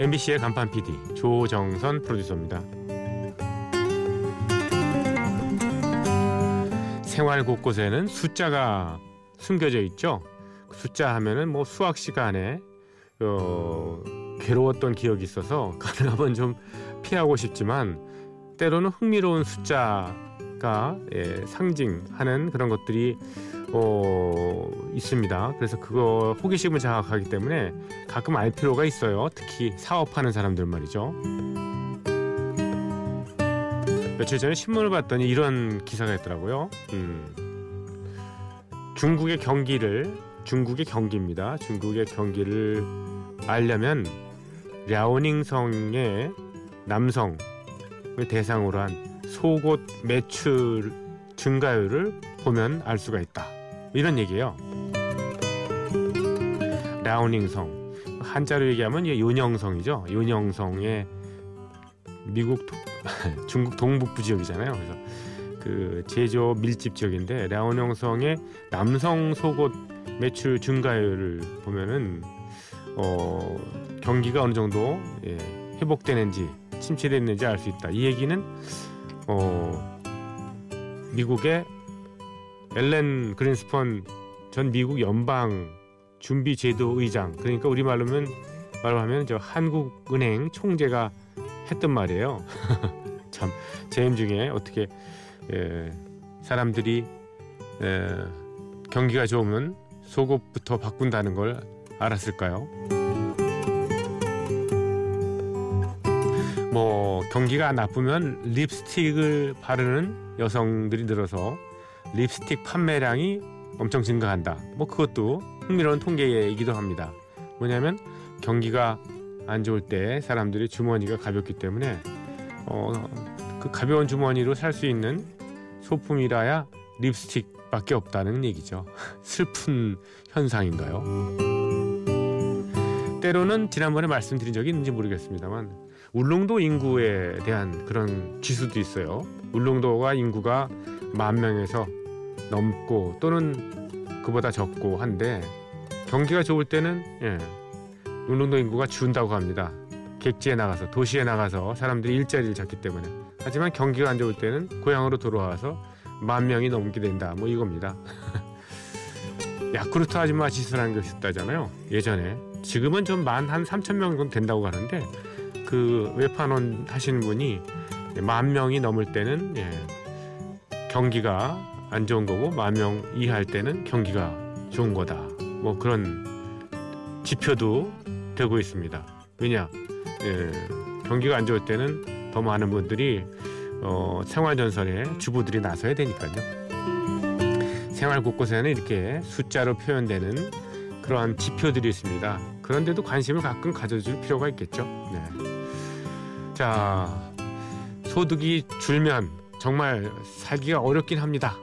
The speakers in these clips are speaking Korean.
MBC의 간판 PD 조정선 프로듀서입니다. 생활 곳곳에는 숫자가 숨겨져 있죠. 숫자 하면은 뭐 수학 시간에 어, 괴로웠던 기억이 있어서 가능하면 좀 피하고 싶지만 때로는 흥미로운 숫자가 예, 상징하는 그런 것들이 어, 있습니다. 그래서 그거 호기심을 자극하기 때문에 가끔 알 필요가 있어요. 특히 사업하는 사람들 말이죠. 며칠 전에 신문을 봤더니 이런 기사가 있더라고요. 음, 중국의 경기를 중국의 경기입니다. 중국의 경기를 알려면 랴오닝 성의 남성을 대상으로 한 속옷 매출 증가율을 보면 알 수가 있다. 이런 얘기예요. 라오닝성 한자로 얘기하면 요녕성이죠. 요녕성의 미국 중국 동북부 지역이잖아요. 그래서 그 제조 밀집 지역인데 라오닝성의 남성 속옷 매출 증가율을 보면은 어, 경기가 어느 정도 예, 회복되는지 침체됐는지 알 수 있다. 이 얘기는 어, 미국의 엘렌 그린스펀 전 미국 연방 준비 제도 의장 그러니까 우리 말로면 말로 하면 저 한국은행 총재가 했던 말이에요. 참 재임 중에 어떻게 에, 사람들이 에, 경기가 좋으면 속옷부터 바꾼다는 걸 알았을까요? 뭐 경기가 나쁘면 립스틱을 바르는 여성들이 늘어서 립스틱 판매량이 엄청 증가한다. 뭐 그것도 흥미로운 통계이기도 합니다. 뭐냐면 경기가 안 좋을 때 사람들이 주머니가 가볍기 때문에 어, 그 가벼운 주머니로 살 수 있는 소품이라야 립스틱밖에 없다는 얘기죠. 슬픈 현상인가요? 때로는 지난번에 말씀드린 적이 있는지 모르겠습니다만 울릉도 인구에 대한 그런 지수도 있어요. 울릉도가 인구가 만 명에서 넘고 또는 그보다 적고 한데 경기가 좋을 때는 예, 울릉도 인구가 준다고 합니다. 객지에 나가서 도시에 나가서 사람들이 일자리를 잡기 때문에 하지만 경기가 안 좋을 때는 고향으로 돌아와서 만 명이 넘게 된다 뭐 이겁니다. 야쿠르트 아줌마 지수라는 것이 있다잖아요. 예전에 지금은 좀 만한 삼천 명 정도 된다고 하는데 그 외판원 하시는 분이 만 명이 넘을 때는 예, 경기가 안 좋은 거고 만 명 이하일 때는 경기가 좋은 거다. 뭐 그런 지표도 되고 있습니다. 왜냐 예, 경기가 안 좋을 때는 더 많은 분들이 어, 생활 전선에 주부들이 나서야 되니까요. 생활 곳곳에는 이렇게 숫자로 표현되는 그러한 지표들이 있습니다. 그런데도 관심을 가끔 가져줄 필요가 있겠죠. 네. 자, 소득이 줄면 정말 살기가 어렵긴 합니다.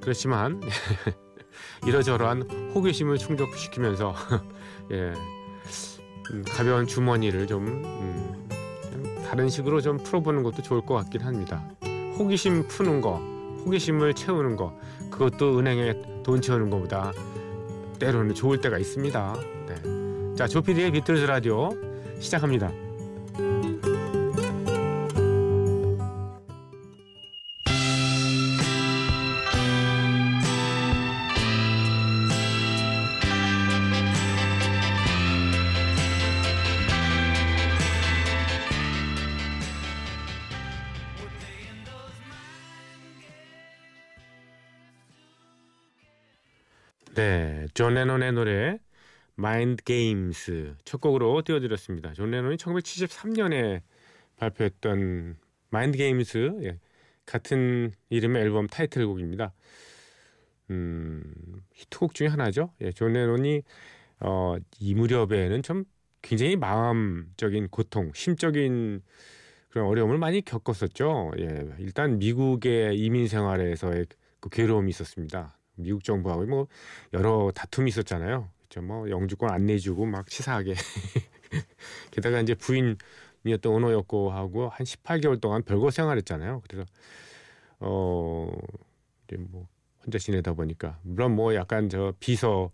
그렇지만 이러저러한 호기심을 충족시키면서 예, 음, 가벼운 주머니를 좀, 음, 좀 다른 식으로 좀 풀어보는 것도 좋을 것 같긴 합니다. 호기심 푸는 거, 호기심을 채우는 거, 그것도 은행에 돈 채우는 것보다 때로는 좋을 때가 있습니다. 네. 자, 조피디의 비틀즈 라디오 시작합니다. 존 레논의 노래 Mind Games 첫 곡으로 띄워드렸습니다. 존 레논이 1973년에 발표했던 Mind Games 예, 같은 이름의 앨범 타이틀곡입니다. 음, 히트곡 중에 하나죠. 예, 존 레논이 어, 이 무렵에는 좀 굉장히 마음적인 고통, 심적인 그런 어려움을 많이 겪었었죠. 예, 일단 미국의 이민 생활에서의 그 괴로움이 있었습니다. 미국 정부하고 뭐 여러 다툼이 있었잖아요. 그렇죠. 뭐 영주권 안 내주고 막 치사하게. 게다가 이제 부인이었던 오노였고 하고 한 18개월 동안 별거 생활했잖아요. 그래서 어 이제 뭐 혼자 지내다 보니까 물론 뭐 약간 저 비서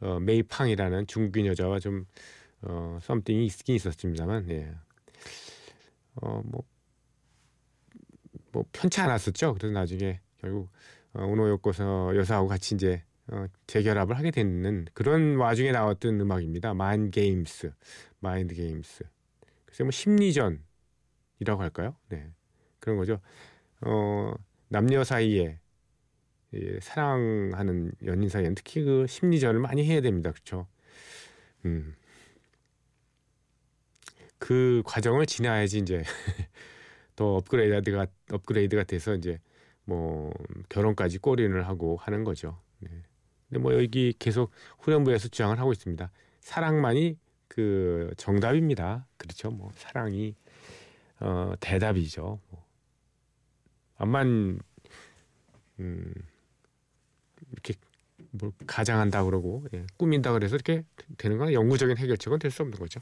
어, 메이팡이라는 중국인 여자와 좀 어, 썸띵이 있긴 있었습니다만 예. 어, 뭐, 뭐 편치 않았었죠. 그래서 나중에 결국 어, 오노요코서 여사하고 같이 이제 어, 재결합을 하게 되는 그런 와중에 나왔던 음악입니다. 마인 게임스, 마인드 게임스. 글쎄 뭐 심리전이라고 할까요? 네, 그런 거죠. 어, 남녀 사이에 예, 사랑하는 연인 사이에 특히 그 심리전을 많이 해야 됩니다. 그렇죠? 음. 그 과정을 지나야지 이제 더 업그레이드가 업그레이드가 돼서 이제 뭐 결혼까지 꼬리를 하고 하는 거죠. 네. 근데 뭐 여기 계속 후렴부에서 주장을 하고 있습니다. 사랑만이 그 정답입니다. 그렇죠. 뭐 사랑이 어 대답이죠. 뭐. 암만 음 이렇게 뭘 가장한다 그러고 예, 꾸민다 그래서 이렇게 되는 건 영구적인 해결책은 될 수 없는 거죠.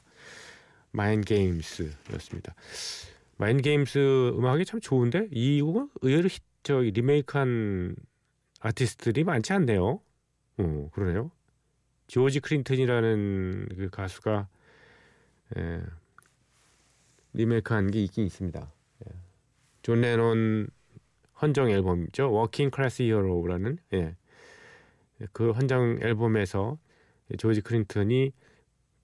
마인 게임스였습니다. 마인 게임스 음악이 참 좋은데 이 곡은 의외로 히, 저 리메이크한 아티스트들이 많지 않네요. 어, 그러네요. 조지 크린턴이라는 그 가수가 예, 리메이크한 게 있긴 있습니다. 예. 존 레논 헌정 앨범이죠. Working Class Hero라는 예. 그 헌정 앨범에서 조지 클린턴이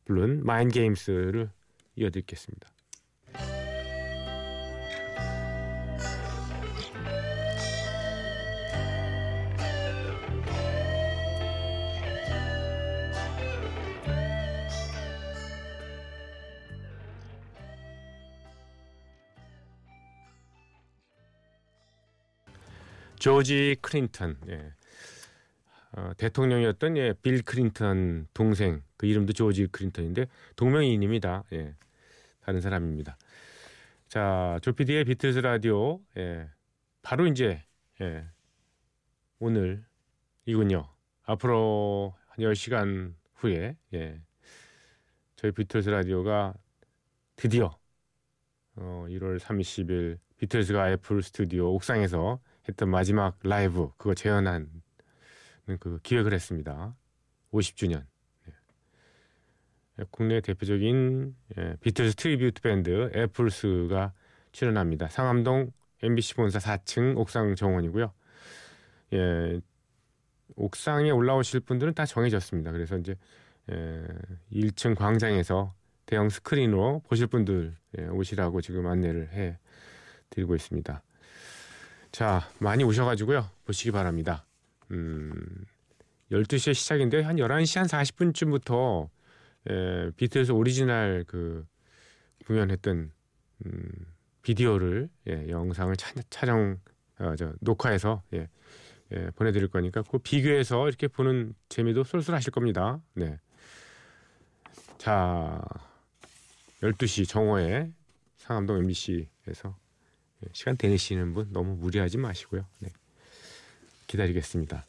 부른 Mind Games를 이어듣겠습니다. 조지 클린턴 예. 어, 대통령이었던 예, 빌 클린턴 동생 그 이름도 조지 클린턴인데 동명이인입니다. 예. 다른 사람입니다. 자, 조피디의 비틀즈 라디오. 예. 바로 이제 예. 오늘이군요. 앞으로 한 10시간 후에 예. 저희 비틀즈 라디오가 드디어 어, 1월 30일 비틀즈가 애플 스튜디오 옥상에서 했던 마지막 라이브 그거 재현한 그 기획을 했습니다. 50주년. 예, 국내 대표적인 예, 비틀스 tribute 밴드 애플스가 출연합니다. 상암동 MBC 본사 4층 옥상 정원이고요. 예, 옥상에 올라오실 분들은 다 정해졌습니다. 그래서 이제 예, 1층 광장에서 대형 스크린으로 보실 분들 예, 오시라고 지금 안내를 해 드리고 있습니다. 자, 많이 오셔가지고요. 보시기 바랍니다. 음, 12시에 시작인데 한 11시 한 40분쯤부터 에, 비틀스 오리지널 그 공연했던 음, 비디오를 예, 영상을 차, 촬영 어, 저, 녹화해서 예, 예, 보내드릴 거니까 그 비교해서 이렇게 보는 재미도 쏠쏠하실 겁니다. 네. 자, 12시 정오에 상암동 MBC에서 예, 시간 되시는 분 너무 무리하지 마시고요. 네. 기다리겠습니다.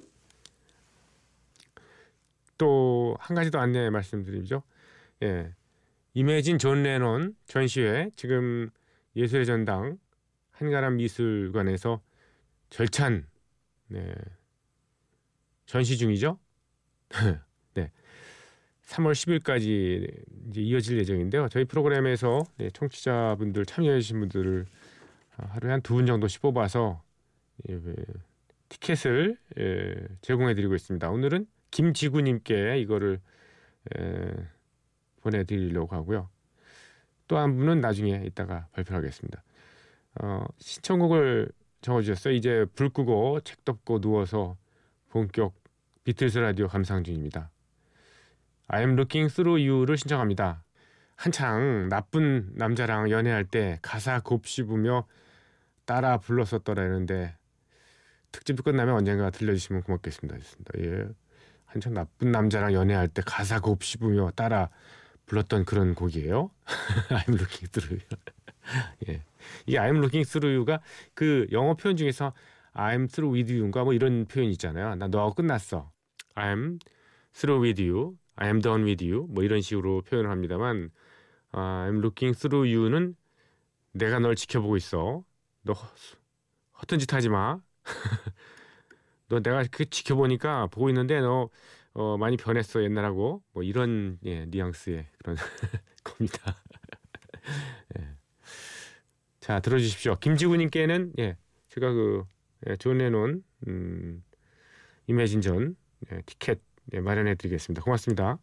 또 한 가지 더 안내 말씀드리죠. 예. Imagine 존 레논 전시회 지금 예술의 전당 한가람 미술관에서 절찬 네. 전시 중이죠. 네. 3월 10일까지 이제 이어질 예정인데요. 저희 프로그램에서 네, 청취자분들 참여해 주신 분들을 하루에 한 두 분 정도씩 뽑아서 예, 티켓을 예, 제공해 드리고 있습니다. 오늘은 김지구님께 이거를 에, 보내드리려고 하고요. 또 한 분은 나중에 이따가 발표하겠습니다. 어, 신청곡을 적어주셨어요. 이제 불 끄고 책 덮고 누워서 본격 비틀스 라디오 감상 중입니다. I'm looking through you를 신청합니다. 한창 나쁜 남자랑 연애할 때 가사 곱씹으며 따라 불렀었더라는데 특집 끝나면 언젠가 들려주시면 고맙겠습니다. 예. 한참 나쁜 남자랑 연애할 때 가사 곱씹으며 따라 불렀던 그런 곡이에요. I'm looking through. 예. 이 I'm looking through you가 그 영어 표현 중에서 I'm through with you인가 뭐 이런 표현 있잖아요. 나 너하고 끝났어. I'm through with you. I'm done with you. 뭐 이런 식으로 표현을 합니다만 아, I'm looking through you는 내가 널 지켜보고 있어. 너 허튼 짓 하지 마. 너 내가 그 지켜보니까 보고 있는데 너 어, 많이 변했어 옛날하고 뭐 이런 예, 뉘앙스의 그런 겁니다. 예. 자 들어주십시오. 김지구님께는 예, 제가 그 예, 존 레논 음, Imagine 전 예, 티켓 예, 마련해드리겠습니다. 고맙습니다.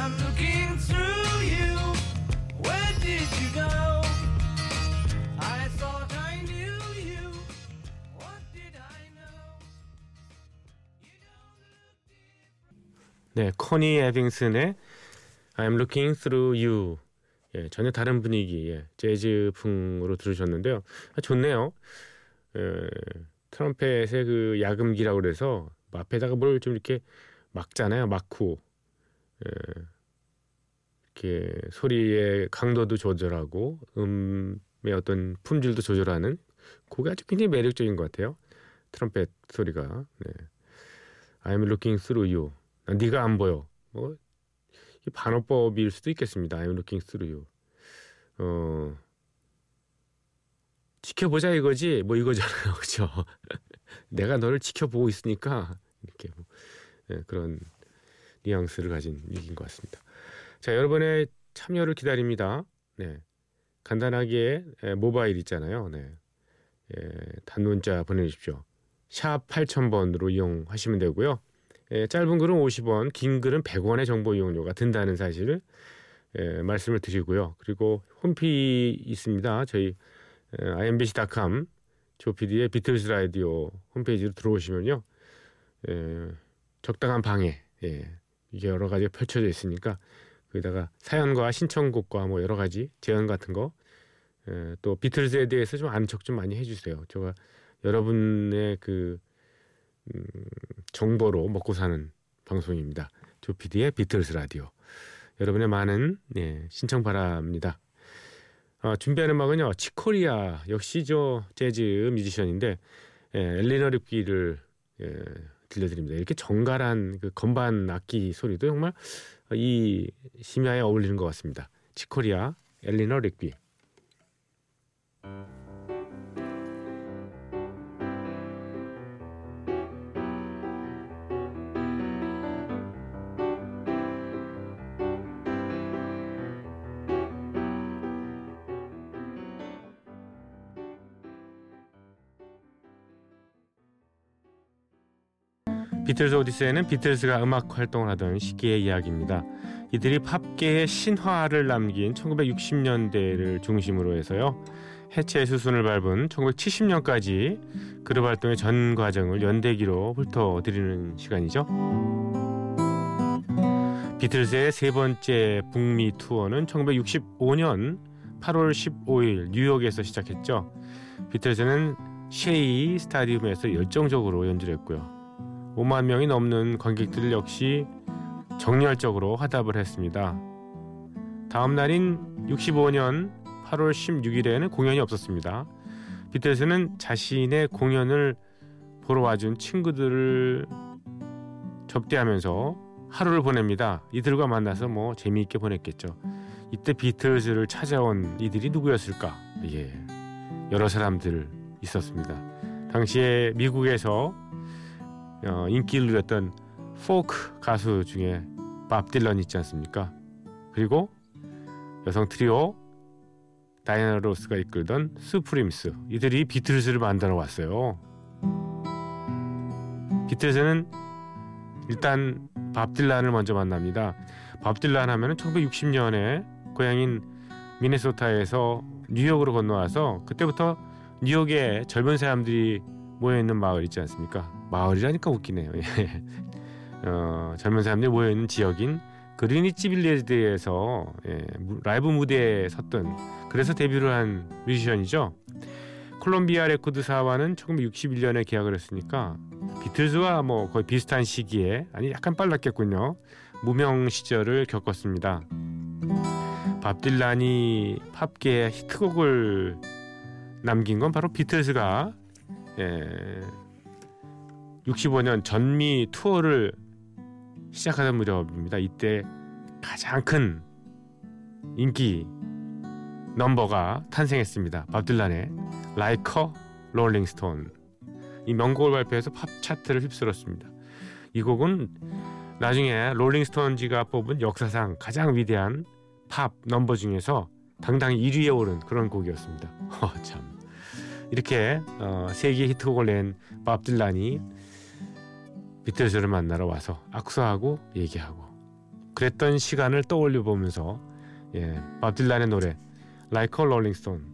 I'm looking through you. Where did you go? I thought I knew you. What did I know? You don't look different. 네, 커니 에빙슨의 I'm looking through you. 예, 전혀 다른 분위기, 예, 재즈풍으로 들으셨는데요. 아, 좋네요. 예, 트럼펫의 그 야금기라고 그래서 앞에다가 뭘 좀 이렇게 막잖아요. 막후. 예, 이렇게 소리의 강도도 조절하고 음의 어떤 품질도 조절하는 그게 아주 굉장히 매력적인 것 같아요. 트럼펫 소리가. 네. I'm looking through you. 난 네가 안 보여. 뭐 반어법일 수도 있겠습니다. I'm looking through you. 어 지켜보자 이거지 뭐 이거잖아요, 그렇죠? 내가 너를 지켜보고 있으니까 이렇게 뭐, 예, 그런 뉘앙스를 가진 얘기인 것 같습니다. 자, 여러분의 참여를 기다립니다. 네, 간단하게 예, 모바일 있잖아요. 네, 예, 단문자 보내주십시오. 샵 8000번으로 이용하시면 되고요. 예, 짧은 글은 50원, 긴 글은 100원의 정보 이용료가 든다는 사실을 예, 말씀을 드리고요. 그리고 홈피 있습니다. 저희 예, imbc.com 조피디의 비틀스 라디오 홈페이지로 들어오시면요. 예, 적당한 방에 예, 이게 여러 가지 펼쳐져 있으니까 거기다가 사연과 신청곡과 뭐 여러 가지 제안 같은 거 예, 또 비틀즈에 대해서 좀 아는 척 좀 많이 해주세요. 제가 여러분의 그 음, 정보로 먹고 사는 방송입니다. 조피디의 비틀스 라디오. 여러분의 많은 예, 신청 바랍니다. 어, 준비하는 음악은요 치코리아 역시 저 재즈 뮤지션인데 예, 엘리너 립기를 예, 들려드립니다. 이렇게 정갈한 그 건반 악기 소리도 정말 이 심야에 어울리는 것 같습니다. 치코리아 엘리너 립기. 비틀즈 오디세이는 비틀즈가 음악 활동을 하던 시기의 이야기입니다. 이들이 팝계의 신화를 남긴 1960년대를 중심으로 해서요. 해체 수순을 밟은 1970년까지 그룹 활동의 전 과정을 연대기로 훑어드리는 시간이죠. 비틀즈의 세 번째 북미 투어는 1965년 8월 15일 뉴욕에서 시작했죠. 비틀즈는 쉐이 스타디움에서 열정적으로 연주를 했고요. 5만 명이 넘는 관객들 역시 정열적으로 화답을 했습니다. 다음 날인 65년 8월 16일에는 공연이 없었습니다. 비틀스는 자신의 공연을 보러 와준 친구들을 접대하면서 하루를 보냅니다. 이들과 만나서 뭐 재미있게 보냈겠죠. 이때 비틀즈를 찾아온 이들이 누구였을까? 예, 여러 사람들 있었습니다. 당시에 미국에서 어, 인기를 누렸던 포크 가수 중에 밥 딜런 있지 않습니까? 그리고 여성 트리오 다이애나 로스가 이끌던 스프림스 이들이 비틀즈를 만나러 왔어요. 비틀즈는 일단 밥 딜란을 먼저 만납니다. 밥 딜란 하면은 1960년에 고향인 미네소타에서 뉴욕으로 건너와서 그때부터 뉴욕에 젊은 사람들이 모여 있는 마을 있지 않습니까? 마을이라니까 웃기네요. 예. 어, 젊은 사람들이 모여 있는 지역인 그리니치 빌리지에서 예, 라이브 무대에 섰던 그래서 데뷔를 한 뮤지션이죠. 콜롬비아 레코드사와는 1961년에 계약을 했으니까 비틀즈와 뭐 거의 비슷한 시기에 아니 약간 빨랐겠군요. 무명 시절을 겪었습니다. 밥 딜란이 팝계의 히트곡을 남긴 건 바로 비틀즈가 예, 65년 전미 투어를 시작하던 무렵입니다. 이때 가장 큰 인기 넘버가 탄생했습니다. 밥 딜란의 Like a Rolling Stone 이 명곡을 발표해서 팝 차트를 휩쓸었습니다. 이 곡은 나중에 롤링스톤지가 뽑은 역사상 가장 위대한 팝 넘버 중에서 당당히 1위에 오른 그런 곡이었습니다. 어, 참 이렇게 어, 세계 히트곡을 낸 밥 딜란이 비틀즈를 만나러 와서 악수하고 얘기하고 그랬던 시간을 떠올려 보면서 예, 밥 딜란의 노래 Like a Rolling Stone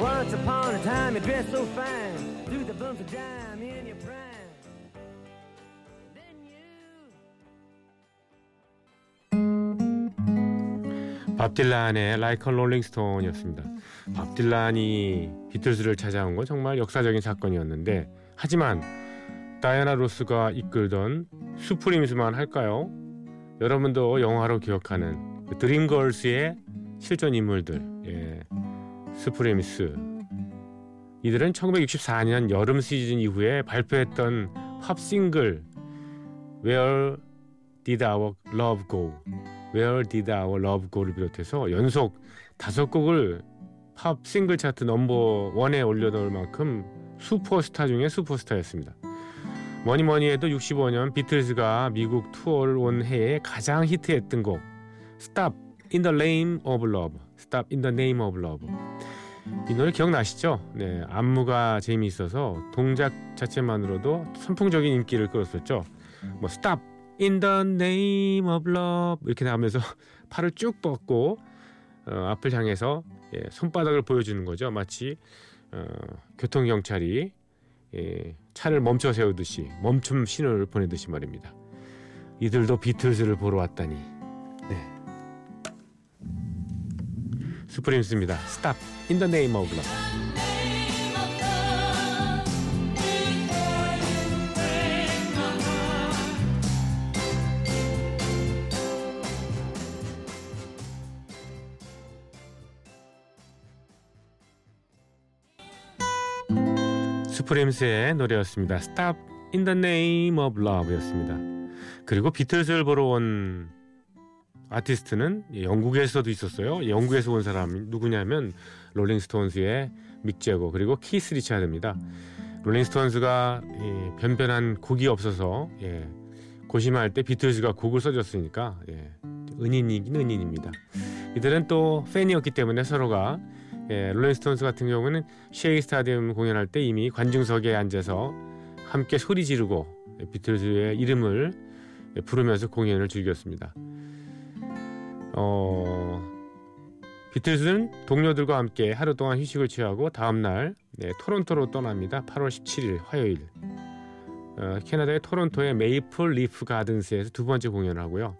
Once upon a time, you dressed so fine. Through the bumps of dime 밥 딜란의 Rolling Stone이었습니다. 밥 딜란이 비틀즈를 찾아온 건 정말 역사적인 사건이었는데 하지만 다이아나 로스가 이끌던 수프림스만 할까요? 여러분도 영화로 기억하는 그 드림걸스의 실존 인물들 예. 스프림스 이들은 1964년 여름 시즌 이후에 발표했던 팝 싱글 Where Did Our Love Go Where Did Our Love Go를 비롯해서 연속 다섯 곡을 팝 싱글 차트 넘버 원에 올려놓을 만큼 슈퍼스타 중에 슈퍼스타였습니다. 뭐니 뭐니 해도 65년 비틀즈가 미국 투어를 온 해에 가장 히트했던 곡 Stop in the Name of Love Stop in the Name of Love 이 노래 기억나시죠? 네, 안무가 재미있어서 동작 자체만으로도 선풍적인 인기를 끌었었죠. 뭐 Stop in the name of love 이렇게 나오면서 팔을 쭉 뻗고 어, 앞을 향해서 예, 손바닥을 보여주는 거죠. 마치 어, 교통 경찰이 예, 차를 멈춰 세우듯이 멈춤 신호를 보내듯이 말입니다. 이들도 비틀즈를 보러 왔다니. 네. 스프림스입니다. Stop in the name of love. 스프림스의 노래였습니다. Stop in the name of love였습니다. 그리고 비틀즈를 보러 온 아티스트는 영국에서도 있었어요. 영국에서 온 사람이 누구냐면 롤링스톤스의 믹 제거 그리고 키스 리차드입니다. 롤링스톤스가 예, 변변한 곡이 없어서 예, 고심할 때 비틀즈가 곡을 써줬으니까 예, 은인이긴 은인입니다. 이들은 또 팬이었기 때문에 서로가 예, 롤링스톤스 같은 경우는 쉐이 스타디움 공연할 때 이미 관중석에 앉아서 함께 소리 지르고 예, 비틀즈의 이름을 예, 부르면서 공연을 즐겼습니다. 어, 비틀즈는 동료들과 함께 하루 동안 휴식을 취하고 다음 날 네, 토론토로 떠납니다. 8월 17일 화요일. 어, 캐나다의 토론토의 메이플 리프 가든스에서 두 번째 공연을 하고요.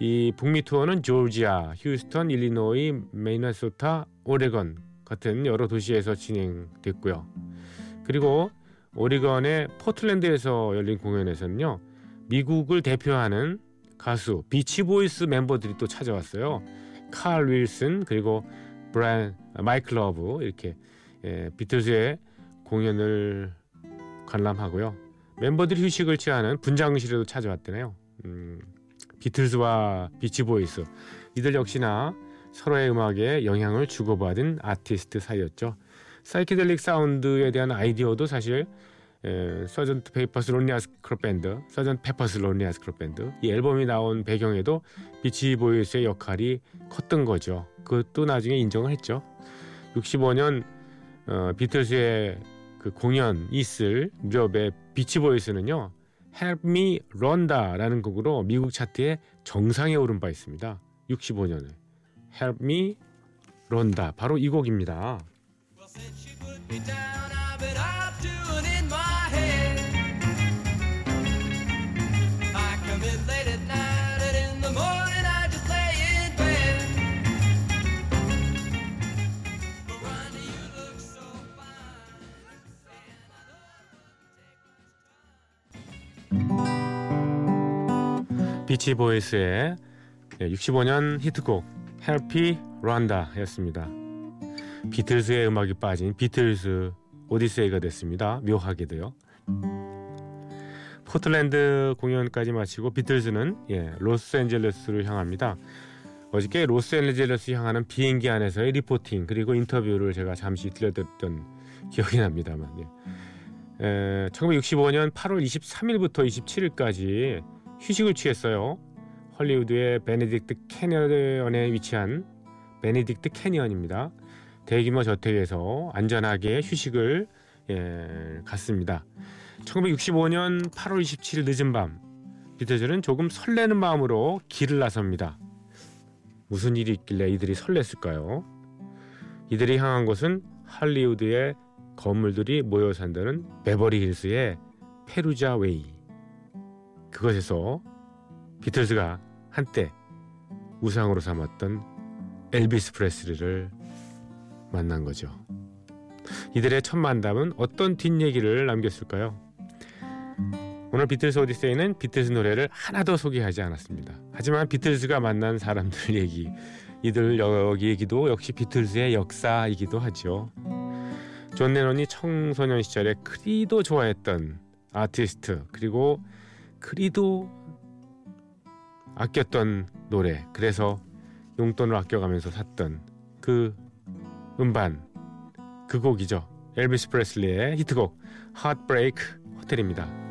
이 북미 투어는 조지아, 휴스턴, 일리노이, 미네소타, 오레건 같은 여러 도시에서 진행됐고요. 그리고 오리건의 포틀랜드에서 열린 공연에서는요. 미국을 대표하는 가수 비치보이스 멤버들이 또 찾아왔어요. 칼 윌슨 그리고 브라이언 마이클 러브 이렇게 예, 비틀즈의 공연을 관람하고요. 멤버들이 휴식을 취하는 분장실에도 찾아왔대네요. 음, 비틀즈와 비치보이스 이들 역시나 서로의 음악에 영향을 주고받은 아티스트 사이였죠. 사이키델릭 사운드에 대한 아이디어도 사실 에, Sergeant Pepper's Lonely Hearts Club Band, Sergeant Pepper's Lonely Hearts Club Band 이 앨범이 나온 배경에도 비치보이스의 역할이 컸던 거죠. 그것도 나중에 인정을 했죠. 65년 어, 비틀즈의 그 공연 있을 무렵에 비치보이스는요. Help Me Rhonda라는 곡으로 미국 차트에 정상에 오른 바 있습니다. 65년에 Help Me Rhonda 바로 이 곡입니다. Well, 비치 보이스의 65년 히트곡 Help Me, Rhonda였습니다. 비틀즈의 음악이 빠진 비틀즈 오디세이가 됐습니다. 묘하게도요. 포틀랜드 공연까지 마치고 비틀즈는 예, 로스앤젤레스를 향합니다. 어저께 로스앤젤레스 향하는 비행기 안에서의 reporting 그리고 인터뷰를 제가 잠시 들려드렸던 기억이 납니다만 예. 에, 1965년 8월 23일부터 27일까지 휴식을 취했어요. 헐리우드의 베네딕트 캐니언에 위치한 베네딕트 캐니언입니다. 대규모 저택에서 안전하게 휴식을 예, 갔습니다. 1965년 8월 27일 늦은 밤 비틀즈는 조금 설레는 마음으로 길을 나섭니다. 무슨 일이 있길래 이들이 설렜을까요? 이들이 향한 곳은 할리우드의 거물들이 모여 산다는 베버리 힐스의 Perugia Way. 그곳에서 비틀즈가 한때 우상으로 삼았던 엘비스 프레슬리를 만난 거죠. 이들의 첫 만남은 어떤 뒷얘기를 남겼을까요? 오늘 비틀스 오디세이는 비틀스 노래를 하나도 소개하지 않았습니다. 하지만 비틀스가 만난 사람들 얘기, 이들 여기 얘기도 역시 비틀스의 역사이기도 하죠. 존 레논이 청소년 시절에 그리도 좋아했던 아티스트 그리고 그리도 아꼈던 노래 그래서 용돈을 아껴가면서 샀던 그 음반 그 곡이죠. 엘비스 프레슬리의 히트곡 Heartbreak Hotel입니다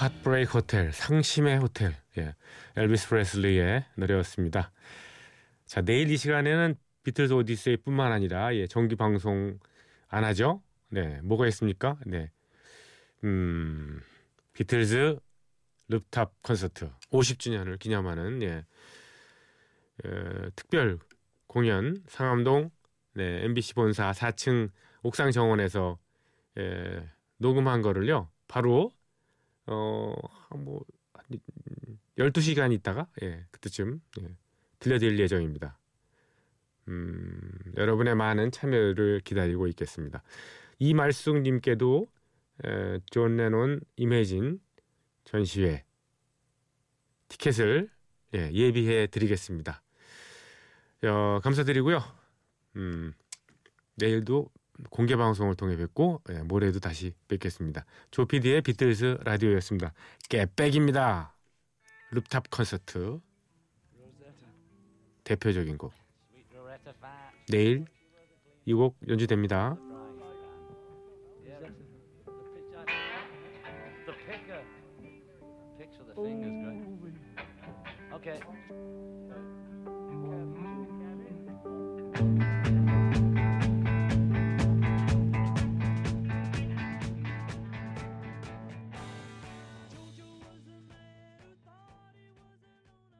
핫브레이크 호텔 상심의 호텔. 예, 엘비스 프레슬리의 노래였습니다. 자 내일 이 시간에는 비틀즈 오디세이뿐만 아니라 예, 정기 방송 안 하죠? 네. 뭐가 있습니까? 네, 음 비틀즈 룹탑 콘서트. 50주년을 기념하는 예, 어, 특별 공연 상암동 네, MBC 본사 4층 옥상 정원에서 예, 녹음한 거를요. 바로 어뭐 12시간 있다가 예, 그때쯤 예, 들려드릴 예정입니다. 음, 여러분의 많은 참여를 기다리고 있겠습니다. 이말숙 님께도 에, 존 레논 Imagine 전시회 티켓을 예, 예비해 드리겠습니다. 어, 감사드리고요. 음, 내일도 공개 방송을 통해 뵙고 예, 모레도 다시 뵙겠습니다. 조피디의 비틀스 라디오였습니다. 깨백입니다. 룹탑 콘서트 대표적인 곡 내일 이 곡 연주됩니다.